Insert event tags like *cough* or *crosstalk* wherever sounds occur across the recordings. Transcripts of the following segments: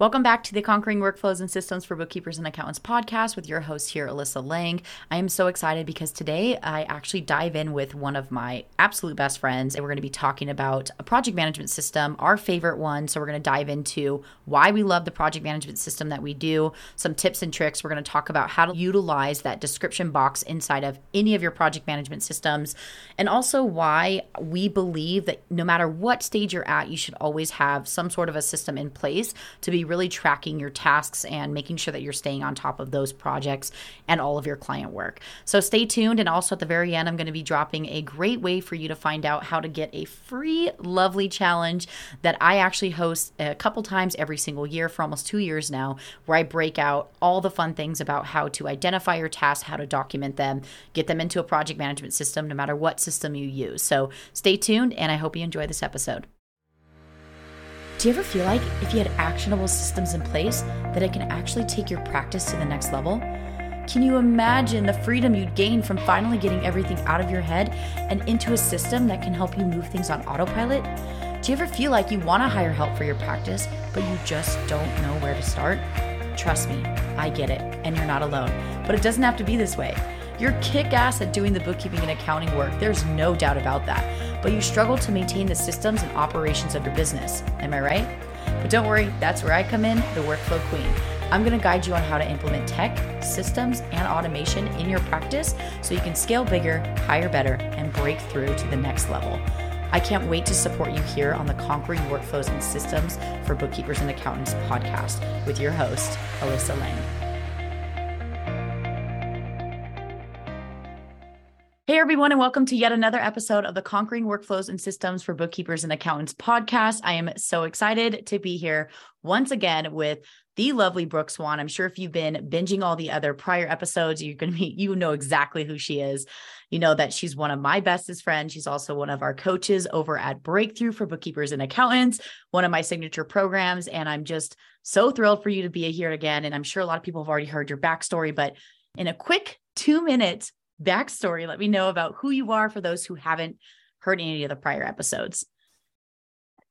Welcome back to the Conquering Workflows and Systems for Bookkeepers and Accountants podcast with your host here, Alyssa Lang. I am so excited because today I actually dive in with one of my absolute best friends, and we're going to be talking about a project management system, our favorite one. So, we're going to dive into why we love the project management system that we do, some tips and tricks. We're going to talk about how to utilize that description box inside of any of your project management systems, and also why we believe that no matter what stage you're at, you should always have some sort of a system in place to be really tracking your tasks and making sure that you're staying on top of those projects and all of your client work. So stay tuned. And also at the very end, I'm going to be dropping a great way for you to find out how to get a free, lovely challenge that I actually host a couple times every single year for almost two years now, where I break out all the fun things about how to identify your tasks, how to document them, get them into a project management system, no matter what system you use. So stay tuned, and I hope you enjoy this episode. Do you ever feel like if you had actionable systems in place that it can actually take your practice to the next level? Can you imagine the freedom you'd gain from finally getting everything out of your head and into a system that can help you move things on autopilot? Do you ever feel like you want to hire help for your practice, but you just don't know where to start? Trust me, I get it, and you're not alone. But it doesn't have to be this way. You're kick ass at doing the bookkeeping and accounting work, there's no doubt about that. But you struggle to maintain the systems and operations of your business. Am I right? But don't worry, that's where I come in, the workflow queen. I'm going to guide you on how to implement tech, systems, and automation in your practice so you can scale bigger, hire better, and break through to the next level. I can't wait to support you here on the Conquering Workflows and Systems for Bookkeepers and Accountants podcast with your host, Alyssa Lang. Everyone, and welcome to yet another episode of the Conquering Workflows and Systems for Bookkeepers and Accountants podcast. I am so excited to be here once again with the lovely Brooke Swan. I'm sure if you've been binging all the other prior episodes, you're going to be, you know exactly who she is. You know that she's one of my bestest friends. She's also one of our coaches over at Breakthrough for Bookkeepers and Accountants, one of my signature programs. And I'm just so thrilled for you to be here again. And I'm sure a lot of people have already heard your backstory, but in a quick two minutes, backstory. Let me know about who you are for those who haven't heard any of the prior episodes.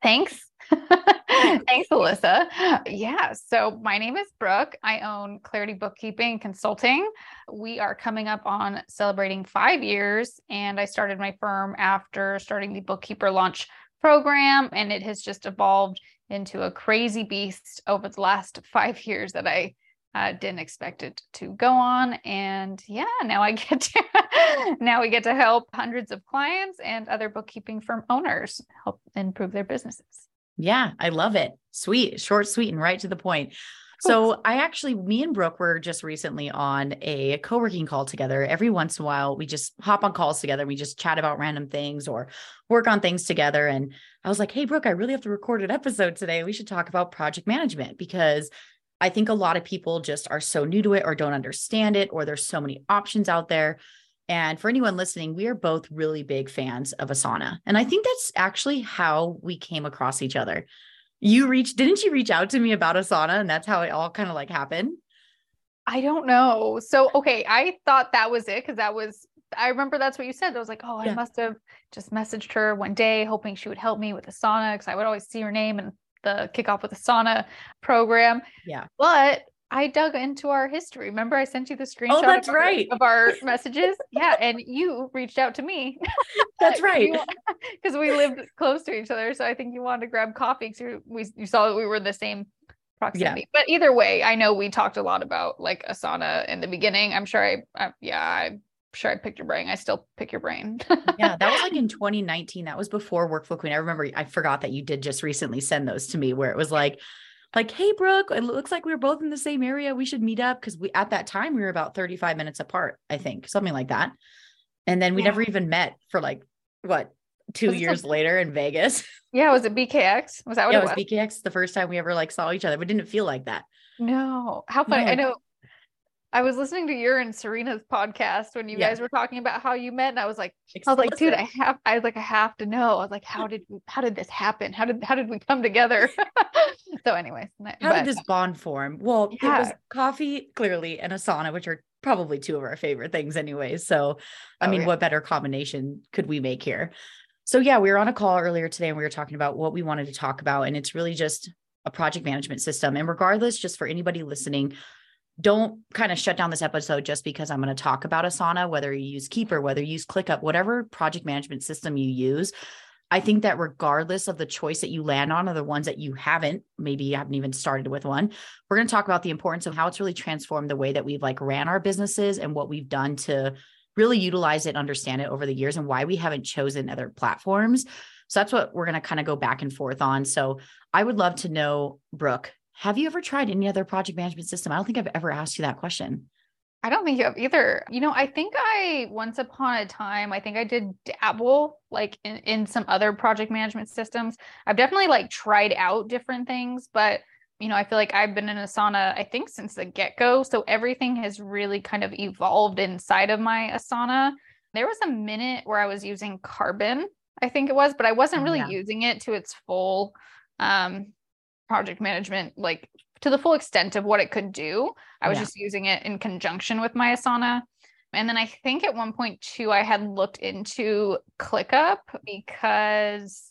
Thanks. *laughs* Thanks, Alyssa. Yeah. So my name is Brooke. I own Clarity Bookkeeping Consulting. We are coming up on celebrating five years, and I started my firm after starting the Bookkeeper Launch program, and it has just evolved into a crazy beast over the last *laughs* five years that I uh, didn't expect it to go on and yeah now i *laughs* get to now we get to help hundreds of clients and other bookkeeping firm owners help improve their businesses yeah i love it sweet short sweet and right to the point so I actually, me and Brooke were just recently on a co-working call together. Every once in a while, we just hop on calls together. We just chat about random things or work on things together. And I was like, "Hey, Brooke, I really have to record an episode today. We should talk about project management because I think a lot of people just are so new to it or don't understand it, or there's so many options out there. And for anyone listening, we are both really big fans of Asana. And I think that's actually how we came across each other. You reached, didn't you reach out to me about Asana? And that's how it all kind of like happened? I don't know. So, okay, I thought that was it because that was, I remember that's what you said. I was like, oh, yeah. I must have just messaged her one day hoping she would help me with Asana because I would always see her name and the kickoff with the Asana program. Yeah. But I dug into our history. Remember, I sent you the oh, screenshot. Oh, that's of right. Of our *laughs* messages. yeah. And you reached out to me. *laughs* That's right. *laughs* Because we lived close to each other. So I think you wanted to grab coffee because we, you saw that we were in the same proximity. Yeah. But either way, I know we talked a lot about like Asana in the beginning. I'm sure I, I yeah, I sure I picked your brain. I still pick your brain. yeah, that was like in *laughs* 2019. That was before Workflow Queen. I remember I forgot that you did just recently send those to me where it was like, like, hey Brooke, it looks like we're both in the same area. We should meet up because we at that time we were about 35 minutes apart, I think, something like that. And then we yeah. never even met for like what two was years later in Vegas. *laughs* Yeah, was it BKX? Was that what yeah, it was? it was? BKX the first time we ever like saw each other. But didn't feel like that. No. How funny. No. I know I was listening to your and Serena's podcast when you yeah. guys were talking about how you met, and I was like, Explicit. I was like, dude, I have, I was like, I have to know. I was like, how did, how did this happen? How did, how did we come together? *laughs* *laughs* so, anyways, how but, did this bond form? Well, yeah. it was coffee, clearly, and Asana, which are probably two of our favorite things, anyways. So, I oh, mean, yeah. what better combination could we make here? So, yeah, we were on a call earlier today, and we were talking about what we wanted to talk about, and it's really just a project management system. And regardless, just for anybody listening, don't kind of shut down this episode just because I'm going to talk about Asana, whether you use Keeper, whether you use ClickUp, whatever project management system you use. I think that regardless of the choice that you land on or the ones that you haven't, maybe you haven't even started with one, we're going to talk about the importance of how it's really transformed the way that we've like ran our businesses and what we've done to really utilize it, understand it over the years and why we haven't chosen other platforms. So that's what we're going to kind of go back and forth on. So I would love to know, Brooke, have you ever tried any other project management system? I don't think I've ever asked you that question. I don't think you have either. You know, I think I once upon a time, I think I did dabble like in, in some other project management systems. I've definitely like tried out different things, but you know, I feel like I've been in Asana, I think since the get go. So everything has really kind of evolved inside of my Asana. There was a minute where I was using Karbon, I think it was, but I wasn't really yeah. using it to its full um, project management like to the full extent of what it could do. I was yeah. just using it in conjunction with my Asana. And then I think at one point too, I had looked into ClickUp because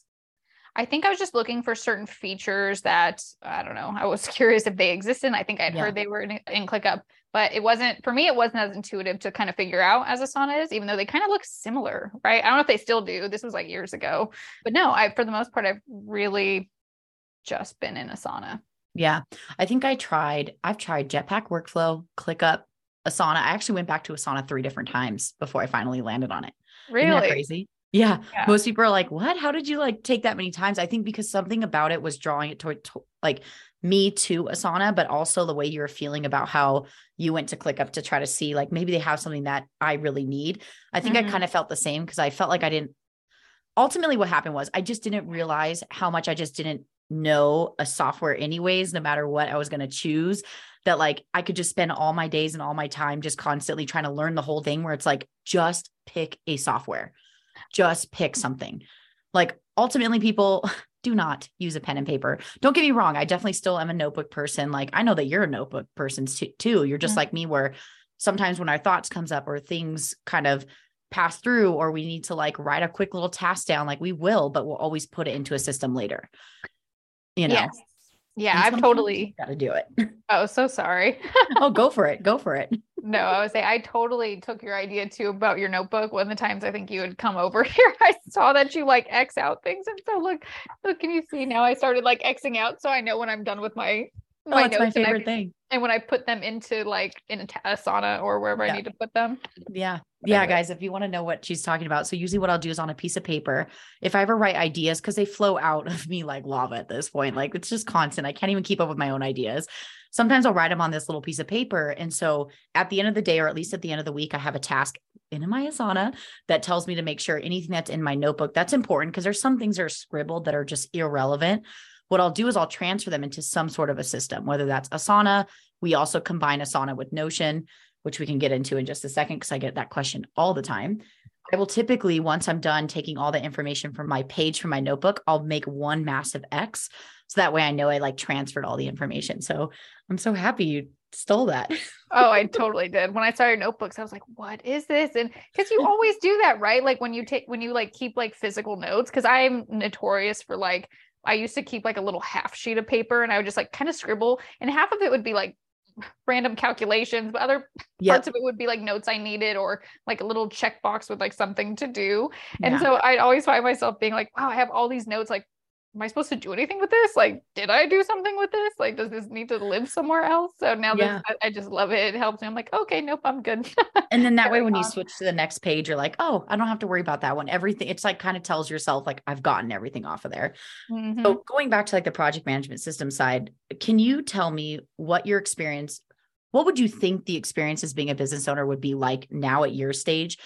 I think I was just looking for certain features that I don't know. I was *laughs* curious if they existed. I think I'd yeah. heard they were in, in ClickUp, but it wasn't for me. It wasn't as intuitive to kind of figure out as Asana is, even though they kind of look similar, right? I don't know if they still do. This was like years ago, but no. I for the most part, I've really just been in Asana. Yeah. I think I tried, I've tried Jetpack Workflow, ClickUp, Asana. I actually went back to Asana three different times before I finally landed on it. Really? crazy? Yeah. yeah. Most people are like, what? How did you like take that many times? I think because something about it was drawing it toward to, like me to Asana, but also the way you were feeling about how you went to ClickUp to try to see like maybe they have something that I really need. I think mm-hmm. I kind of felt the same because I felt like I didn't ultimately what happened was I just didn't realize how much I just didn't know a software anyways no matter what I was going to choose that like I could just spend all my days and all my time just constantly trying to learn the whole thing where it's like just pick a software. Just pick something. Like ultimately people *laughs* do not use a pen and paper. Don't get me wrong I definitely still am a notebook person. Like I know that you're a notebook person too. You're just mm-hmm. like me where sometimes when our thoughts comes up or things kind of pass through or we need to like write a quick little task down like we will but we'll always put it into a system later you know. Yes. Yeah, I've totally got to do it. *laughs* Oh, so sorry. oh, go for it. Go for it. *laughs* No, I would say I totally took your idea too about your notebook. One of the times I think you would come over *laughs* here, I saw that you like X out things. And so look, look, can you see now I started like Xing out so I know when I'm done with my Oh, my oh, my favorite and I, thing. And when I put them into like in a, t- Asana or wherever yeah. I need to put them. Yeah. Yeah, guys, if you want to know what she's talking about. So usually what I'll do is on a piece of paper, if I ever write ideas, because they flow out of me like lava at this point. Like it's just constant. I can't even keep up with my own ideas. Sometimes I'll write them on this little piece of paper. And so at the end of the day, or at least at the end of the week, I have a task in my Asana that tells me to make sure anything that's in my notebook that's important because there's some things that are scribbled that are just irrelevant what I'll do is I'll transfer them into some sort of a system, whether that's Asana. We also combine Asana with Notion, which we can get into in just a second because I get that question all the time. I will typically, once I'm done taking all the information from my page from my notebook, I'll make one massive X. So that way I know I like transferred all the information. So I'm so happy you stole that. *laughs* oh, I totally did. When I saw your notebooks, I was like, what is this? And because you always do that, right? Like when you take, when you like keep like physical notes, because I'm notorious for like I used to keep like a little half sheet of paper and I would just like kind of scribble and half of it would be like random calculations, but other yep. parts of it would be like notes I needed or like a little checkbox with like something to do. And yeah. so I'd always find myself being like, wow, I have all these notes. Like, am I supposed to do anything with this? Like, did I do something with this? Like, does this need to live somewhere else? So now yeah. this, I, I, just love it. It helps me. I'm like, okay, nope, I'm good. *laughs* and then that way, when you switch to the next page, you're like, oh, I don't have to worry about that one. Everything, it's like kind of tells yourself, like, I've gotten everything off of there. Mm-hmm. So going back to like the project management system side, can you tell me what your experience, what would you think the experience as being a business owner would be like now at your stage?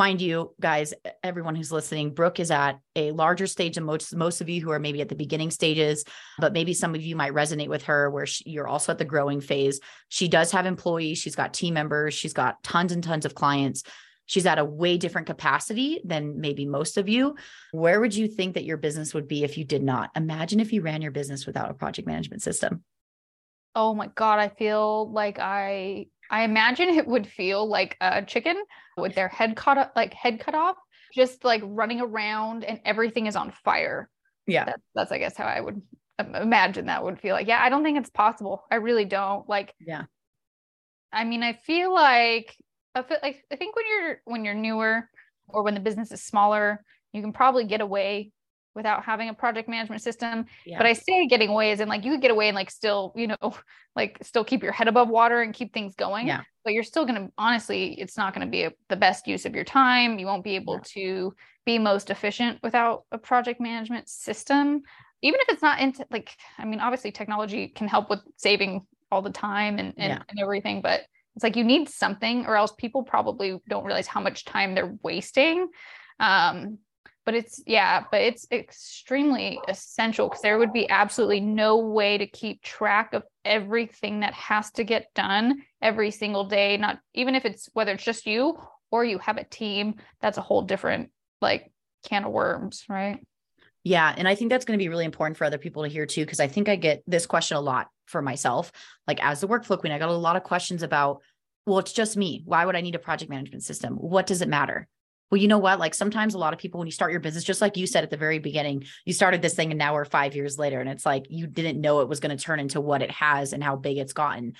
Mind you guys everyone who's listening brooke is at a larger stage than most most of you who are maybe at the beginning stages but maybe some of you might resonate with her where she, you're also at the growing phase. She does have employees she's got team members she's got tons and tons of clients. She's at a way different capacity than maybe most of you. Where would you think that your business would be if you did not? Imagine if you ran your business without a project management system. Oh my god i feel like i I imagine it would feel like a chicken with their head cut up, like head cut off, just like running around and everything is on fire. Yeah. That's, that's I guess how I would imagine that would feel like. Yeah, I don't think it's possible. I really don't. Like, yeah. I mean, I feel like I feel like I think when you're when you're newer or when the business is smaller, you can probably get away without having a project management system. Yeah. But I say getting away is in like you could get away and like still, you know, *laughs* like still keep your head above water and keep things going. Yeah. But you're still going to honestly, it's not going to be a, the best use of your time. You won't be able yeah. to be most efficient without a project management system. Even if it's not into like, I mean, obviously technology can help with saving all the time and, and, yeah. and everything, but it's like you need something or else people probably don't realize how much time they're wasting. Um, but it's yeah but it's extremely essential because there would be absolutely no way to keep track of everything that has to get done every single day not even if it's whether it's just you or you have a team that's a whole different like can of worms right? Yeah and i think that's going to be really important for other people to hear too because i think i get this question a lot for myself. Like as the workflow queen i got a lot of questions about well it's just me. Why would i need a project management system? What does it matter well, you know what? Like sometimes a lot of people, when you start your business, just like you said at the very beginning, you started this thing and now we're five years later. And it's like you didn't know it was going to turn into what it has and how big it's gotten.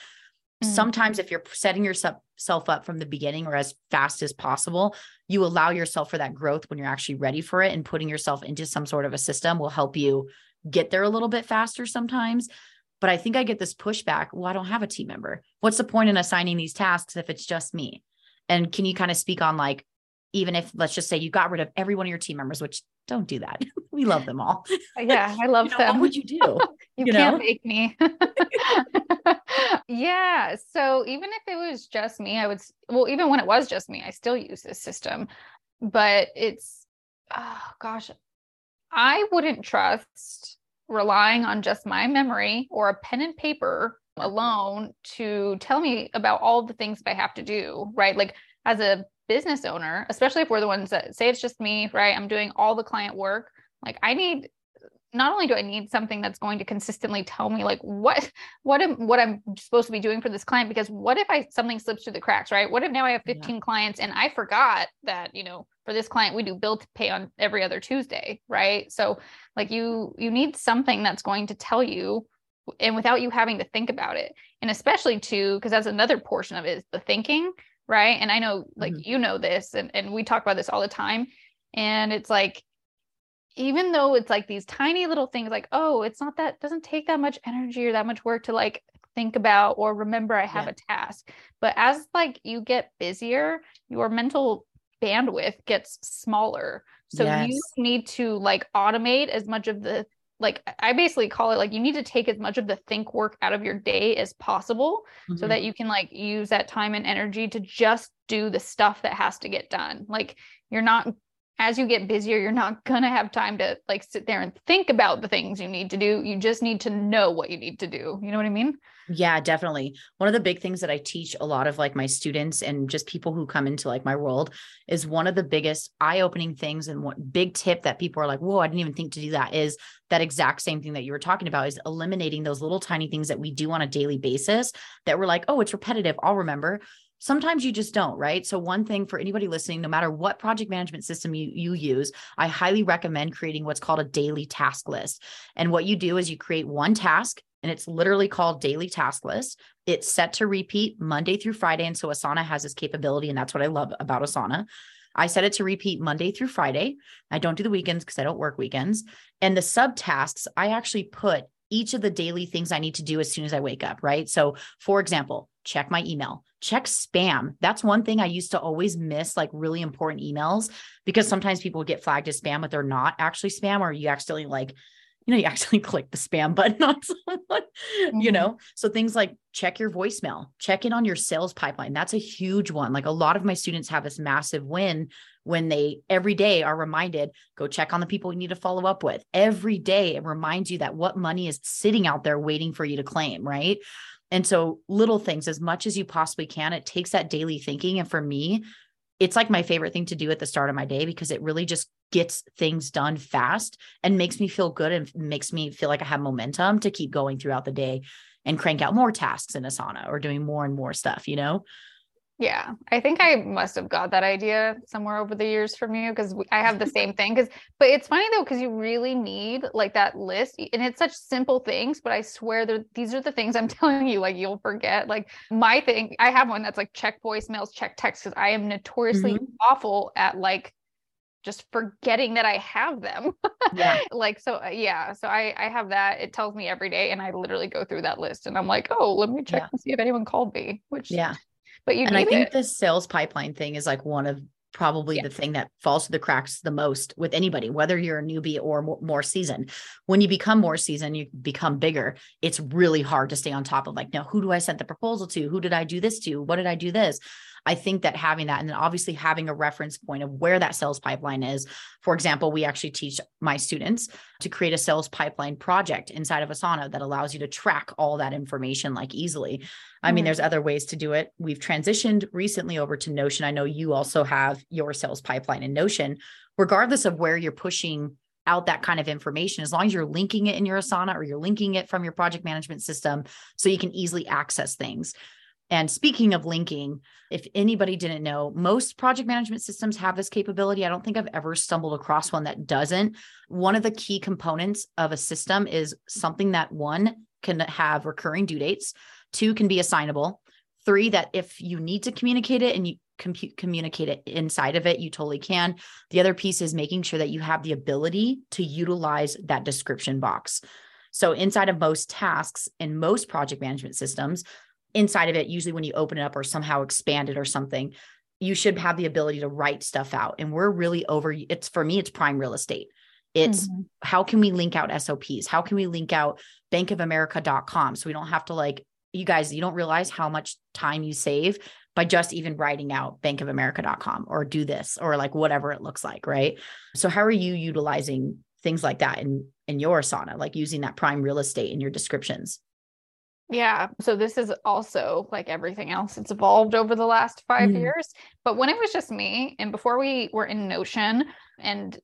Mm-hmm. Sometimes, if you're setting yourself up from the beginning or as fast as possible, you allow yourself for that growth when you're actually ready for it and putting yourself into some sort of a system will help you get there a little bit faster sometimes. But I think I get this pushback. Well, I don't have a team member. What's the point in assigning these tasks if it's just me? And can you kind of speak on like even if let's just say you got rid of every one of your team members, which don't do that. *laughs* we love them all. *laughs* Yeah, I love *laughs* you know, them. What would you do? you, you can't know? make me. yeah. So even if it was just me, I would well, even when it was just me, I still use this system. But it's oh gosh, I wouldn't trust relying on just my memory or a pen and paper alone to tell me about all the things that I have to do, right? Like as a business owner, especially if we're the ones that say it's just me, right? I'm doing all the client work. Like I need not only do I need something that's going to consistently tell me like what what am what I'm supposed to be doing for this client because what if I something slips through the cracks, right? What if now I have 15 yeah. clients and I forgot that, you know, for this client we do bill to pay on every other Tuesday, right? So like you you need something that's going to tell you and without you having to think about it. And especially too because that's another portion of it is the thinking right and i know like mm-hmm. you know this and, and we talk about this all the time and it's like even though it's like these tiny little things like oh it's not that doesn't take that much energy or that much work to like think about or remember i have yeah. a task but as like you get busier your mental bandwidth gets smaller so yes. you need to like automate as much of the like I basically call it like you need to take as much of the think work out of your day as possible mm-hmm. so that you can like use that time and energy to just do the stuff that has to get done. Like you're not as you get busier, you're not going to have time to like sit there and think about the things you need to do. You just need to know what you need to do. You know what I mean? Yeah, definitely. One of the big things that I teach a lot of like my students and just people who come into like my world is one of the biggest eye-opening things and what big tip that people are like, "Whoa, I didn't even think to do that." Is that exact same thing that you were talking about is eliminating those little tiny things that we do on a daily basis that we're like, "Oh, it's repetitive. I'll remember." Sometimes you just don't right so one thing for anybody listening no matter what project management system you, you use i highly recommend creating what's called a daily task list and what you do is you create one task and it's literally called daily task list it's set to repeat monday through friday and so asana has this capability and that's what i love about asana I set it to repeat Monday through Friday. I don't do the weekends because I don't work weekends. And the subtasks, I actually put each of the daily things I need to do as soon as I wake up, right? So, for example, check my email, check spam. That's one thing I used to always miss, like really important emails, because sometimes people get flagged as spam, but they're not actually spam, or you accidentally like, you know, you *laughs* actually click the spam button on someone, mm-hmm. you know? So things like check your voicemail, check in on your sales pipeline. That's a huge one. Like a lot of my students have this massive win when they every day are reminded, go check on the people you need to follow up with. Every day it reminds you that what money is sitting out there waiting for you to claim, right? And so, little things as much as you possibly can, it takes that daily thinking. And for me, it's like my favorite thing to do at the start of my day because it really just gets things done fast and makes me feel good and makes me feel like I have momentum to keep going throughout the day and crank out more tasks in Asana or doing more and more stuff, you know? Yeah, I think I must have got that idea somewhere over the years from you because I have the same thing. Because, but it's funny though, because you really need like that list, and it's such simple things. But I swear that these are the things I'm *laughs* telling you, like you'll forget. Like my thing, I have one that's like check voicemails, check texts, because I am notoriously mm-hmm. awful at like just forgetting that I have them. Yeah. *laughs* like so uh, yeah, so I I have that. It tells me every day and I literally go through that list and I'm like, "Oh, let me check yeah. and see if anyone called me." Which Yeah but you and I think it. the sales pipeline thing is like one of probably yeah. the thing that falls to the cracks the most with anybody, whether you're a newbie or more, more seasoned. When you become more seasoned, you become bigger. It's really hard to stay on top of like, now who do I send the proposal to? Who did I do this to? What did I do this? I think that having that and then obviously having a reference point of where that sales pipeline is. For example, we actually teach my students to create a sales pipeline project inside of Asana that allows you to track all that information like easily. I mean, mm-hmm. there's other ways to do it. We've transitioned recently over to Notion. I know you also have your sales pipeline in Notion, regardless of where you're pushing out that kind of information as long as you're linking it in your Asana or you're linking it from your project management system so you can easily access things. And speaking of linking, if anybody didn't know, most project management systems have this capability. I don't think I've ever stumbled across one that doesn't. One of the key components of a system is something that one can have recurring due dates, two can be assignable, three that if you need to communicate it and you compute communicate it inside of it, you totally can. The other piece is making sure that you have the ability to utilize that description box. So inside of most tasks in most project management systems, inside of it, usually when you open it up or somehow expand it or something, you should have the ability to write stuff out. And we're really over it's for me, it's prime real estate. It's mm-hmm. how can we link out SOPs? How can we link out bankofamerica.com so we don't have to like you guys, you don't realize how much time you save by just even writing out bankofamerica.com or do this or like whatever it looks like, right? So how are you utilizing things like that in in your Asana, like using that prime real estate in your descriptions? Yeah. So this is also like everything else. It's evolved over the last five mm. years. But when it was just me, and before we were in Notion, and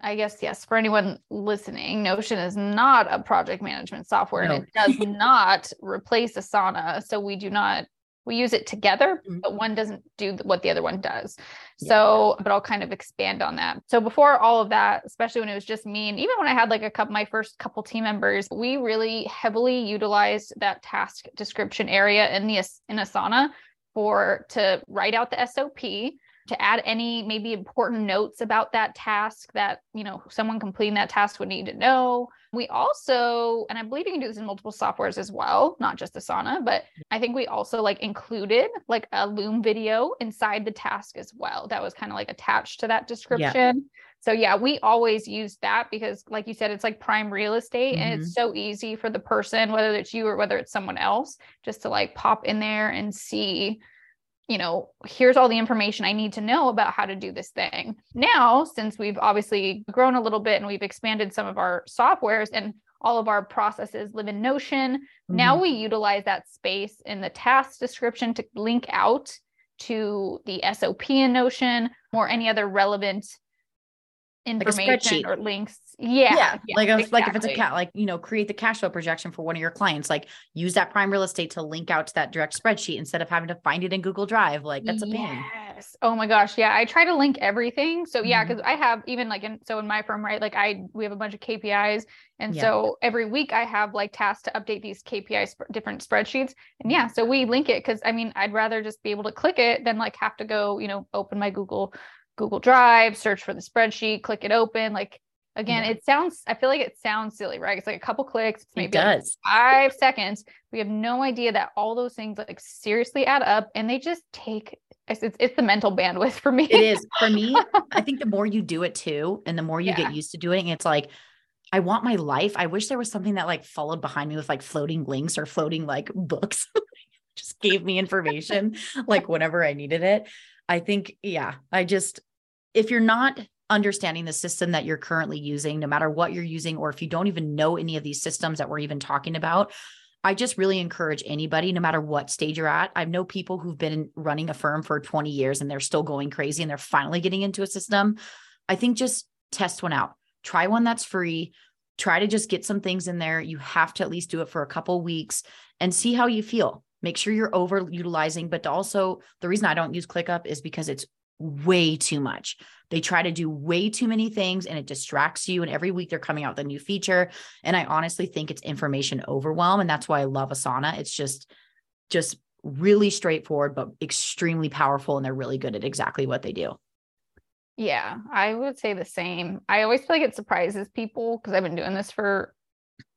I guess, yes, for anyone listening, Notion is not a project management software no. and it does not replace Asana. So we do not we use it together, mm-hmm. but one doesn't do what the other one does. So, but I'll kind of expand on that. So before all of that, especially when it was just me, and even when I had like a couple, my first couple team members, we really heavily utilized that task description area in the in Asana for to write out the SOP to add any maybe important notes about that task that you know someone completing that task would need to know we also and i believe you can do this in multiple softwares as well not just asana but i think we also like included like a loom video inside the task as well that was kind of like attached to that description yeah. so yeah we always use that because like you said it's like prime real estate mm-hmm. and it's mm-hmm. so easy for the person whether it's you or whether it's someone else just to like pop in there and see you know, here's all the information I need to know about how to do this thing. Now, since we've obviously grown a little bit and we've expanded some of our softwares and all of our processes live in Notion, mm-hmm. now we utilize that space in the task description to link out to the SOP in Notion or any other relevant information like or links. Yeah. Yeah. yeah like, exactly. like if it's a cat, like, you know, create the cash flow projection for one of your clients, like use that prime real estate to link out to that direct spreadsheet instead of having to find it in Google Drive. Like that's a pain. Yes. Oh my gosh. Yeah. I try to link everything. So yeah, because mm-hmm. I have even like in so in my firm, right? Like I we have a bunch of KPIs. And yeah. so every week I have like tasks to update these KPI sp- different spreadsheets. And yeah, so we link it because I mean I'd rather just be able to click it than like have to go, you know, open my Google Google Drive, search for the spreadsheet, click it open. Like again, yeah. it sounds, I feel like it sounds silly, right? It's like a couple clicks, it's maybe it like five seconds. We have no idea that all those things like seriously add up and they just take it's, it's the mental bandwidth for me. it is for me. I *laughs* think the more you do it too, and the more you yeah. get used to doing, it's like, I want my life. I wish there was something that like followed behind me with like floating links or floating like books, *laughs* just gave me information like whenever I needed it. I think, yeah, I just, if you're not understanding the system that you're currently using, no matter what you're using, or if you don't even know any of these systems that we're even talking about, I just really encourage anybody, no matter what stage you're at. I know people who've been running a firm for 20 years and they're still going crazy and they're finally getting into a system. I think just test one out, try one that's free, try to just get some things in there. You have to at least do it for a couple weeks and see how you feel make sure you're overutilizing. But also, the reason I don't use ClickUp is because it's way too much. They try to do way too many things and it distracts you. And every week they're coming out with a new feature. And I honestly think it's information overwhelm. And that's why I love Asana. It's just, just really straightforward, but extremely powerful. And they're really good at exactly what they do. Yeah, I would say the same. I always feel like it surprises people because I've been doing this for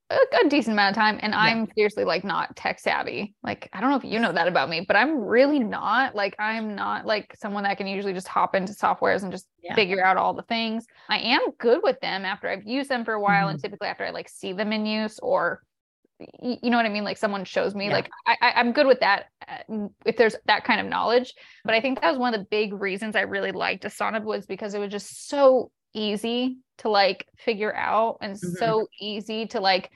a, a, decent amount of time and yeah. I'm seriously like not tech savvy. Like, I don't know if you know that about me, but I'm really not. Like, I'm not like someone that can usually just hop into softwares and just yeah. figure out all the things. I am good with them after I've used them for a while mm-hmm. and typically after I like see them in use or you know what I mean? Like someone shows me, yeah. like I, I'm good with that uh, if there's that kind of knowledge. But I think that was one of the big reasons I really liked Asana was because it was just so easy to like figure out and mm-hmm. so easy to like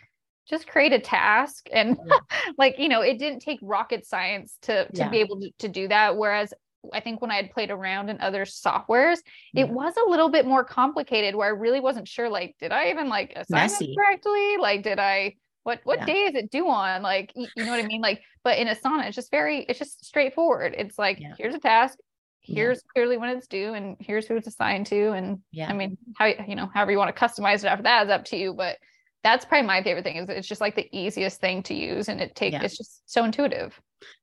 just create a task and yeah. *laughs* like you know it didn't take rocket science to to yeah. be able to, to do that whereas I think when I had played around in other softwares, it was a little bit more complicated where I really wasn't sure like, did I even like assign it correctly? Like, did I what what yeah. day is it due on? Like, you, you, know what I mean? Like, but in Asana, it's just very, it's just straightforward. It's like, yeah. here's a task, here's yeah. clearly when it's due and here's who it's assigned to and yeah i mean how you know however you want to customize it after that is up to you but that's probably my favorite thing is it's just like the easiest thing to use and it takes yeah. it's just so intuitive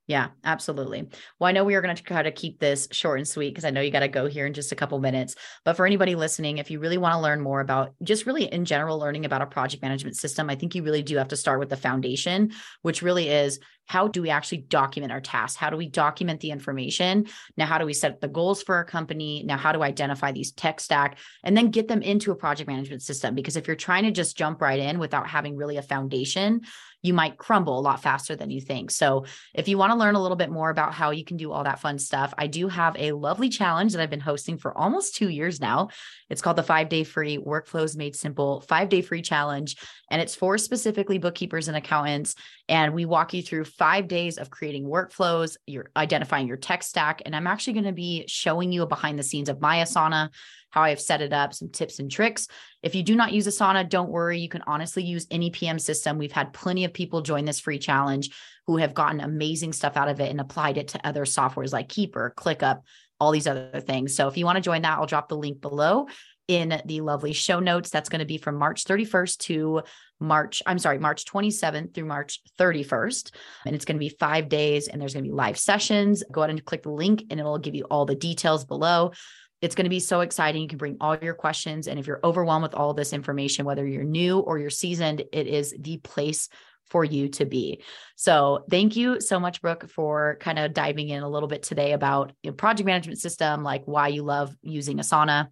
yeah, absolutely. Well, I know we are going to try to keep this short and sweet because I know you got to go here in just a couple minutes. But for anybody listening, if you really want to learn more about just really in general learning about a project management system, I think you really do have to start with the foundation, which really is how do we actually document our tasks? How do we document the information? Now, how do we set the goals for our company? Now, how do I identify these tech stack and then get them into a project management system? Because if you're trying to just jump right in without having really a foundation, you might crumble a lot faster than you think. So, if you want to learn a little bit more about how you can do all that fun stuff, I do have a lovely challenge that I've been hosting for almost two years now. It's called the five day free Workflows Made Simple five day free challenge. And it's for specifically bookkeepers and accountants. And we walk you through five days of creating workflows, you're identifying your tech stack. And I'm actually going to be showing you a behind the scenes of my Asana how I've set it up, some tips and tricks. If you do not use Asana, don't worry. You can honestly use any PM system. We've had plenty of people join this free challenge who have gotten amazing stuff out of it and applied it to other softwares like Keeper, ClickUp, all these other things. So if you want to join that, I'll drop the link below in the lovely show notes. That's going to be from March 31st to March, I'm sorry, March 27th through March 31st. And it's going to be five days and there's going to be live sessions. Go ahead and click the link and it'll give you all the details below. It's going to be so exciting. You can bring all your questions. And if you're overwhelmed with all this information, whether you're new or you're seasoned, it is the place for you to be. So thank you so much, Brooke, for kind of diving in a little bit today about your project management system, like why you love using Asana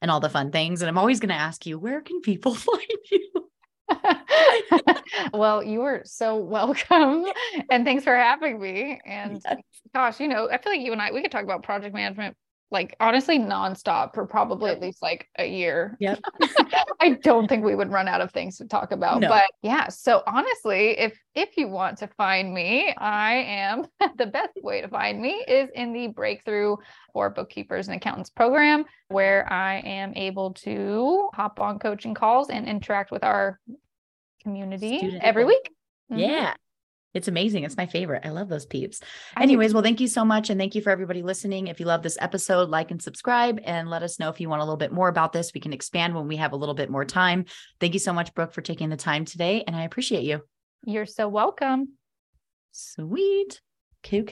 and all the fun things. And I'm always going to ask you, where can people *laughs* find you? *laughs* well, you are so welcome. And thanks for having me. And yes. gosh, you know, I feel like you and I, we could talk about project management like honestly nonstop for probably at least like a year. Yep. *laughs* I don't think we would run out of things to talk about. No. But yeah, so honestly, if if you want to find me, I am *laughs* the best way to find me is in the breakthrough for bookkeepers and accountants program where I am able to hop on coaching calls and interact with our community Student every week. Mm-hmm. Yeah. It's amazing. It's my favorite. I love those peeps. Anyways, well, thank you so much. And thank you for everybody listening. If you love this episode, like and subscribe and let us know if you want a little bit more about this. We can expand when we have a little bit more time. Thank you so much, Brooke, for taking the time today. And I appreciate you. You're so welcome. Sweet. Coo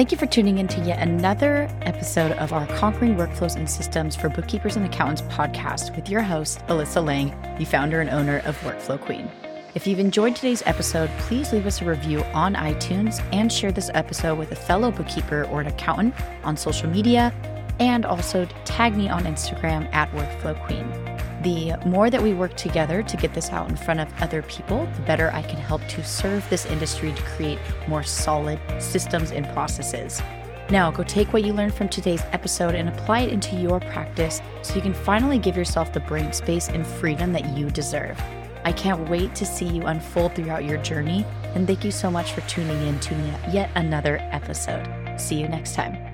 Thank you for tuning in to yet another episode of our Conquering Workflows and Systems for Bookkeepers and Accountants podcast with your host, Alyssa Lang, the founder and owner of Workflow Queen. If you've enjoyed today's episode, please leave us a review on iTunes and share this episode with a fellow bookkeeper or an accountant on social media, and also tag me on Instagram at Workflow Queen. The more that we work together to get this out in front of other people, the better I can help to serve this industry to create more solid systems and processes. Now, go take what you learned from today's episode and apply it into your practice so you can finally give yourself the brain space and freedom that you deserve. I can't wait to see you unfold throughout your journey, and thank you so much for tuning in to yet another episode. See you next time.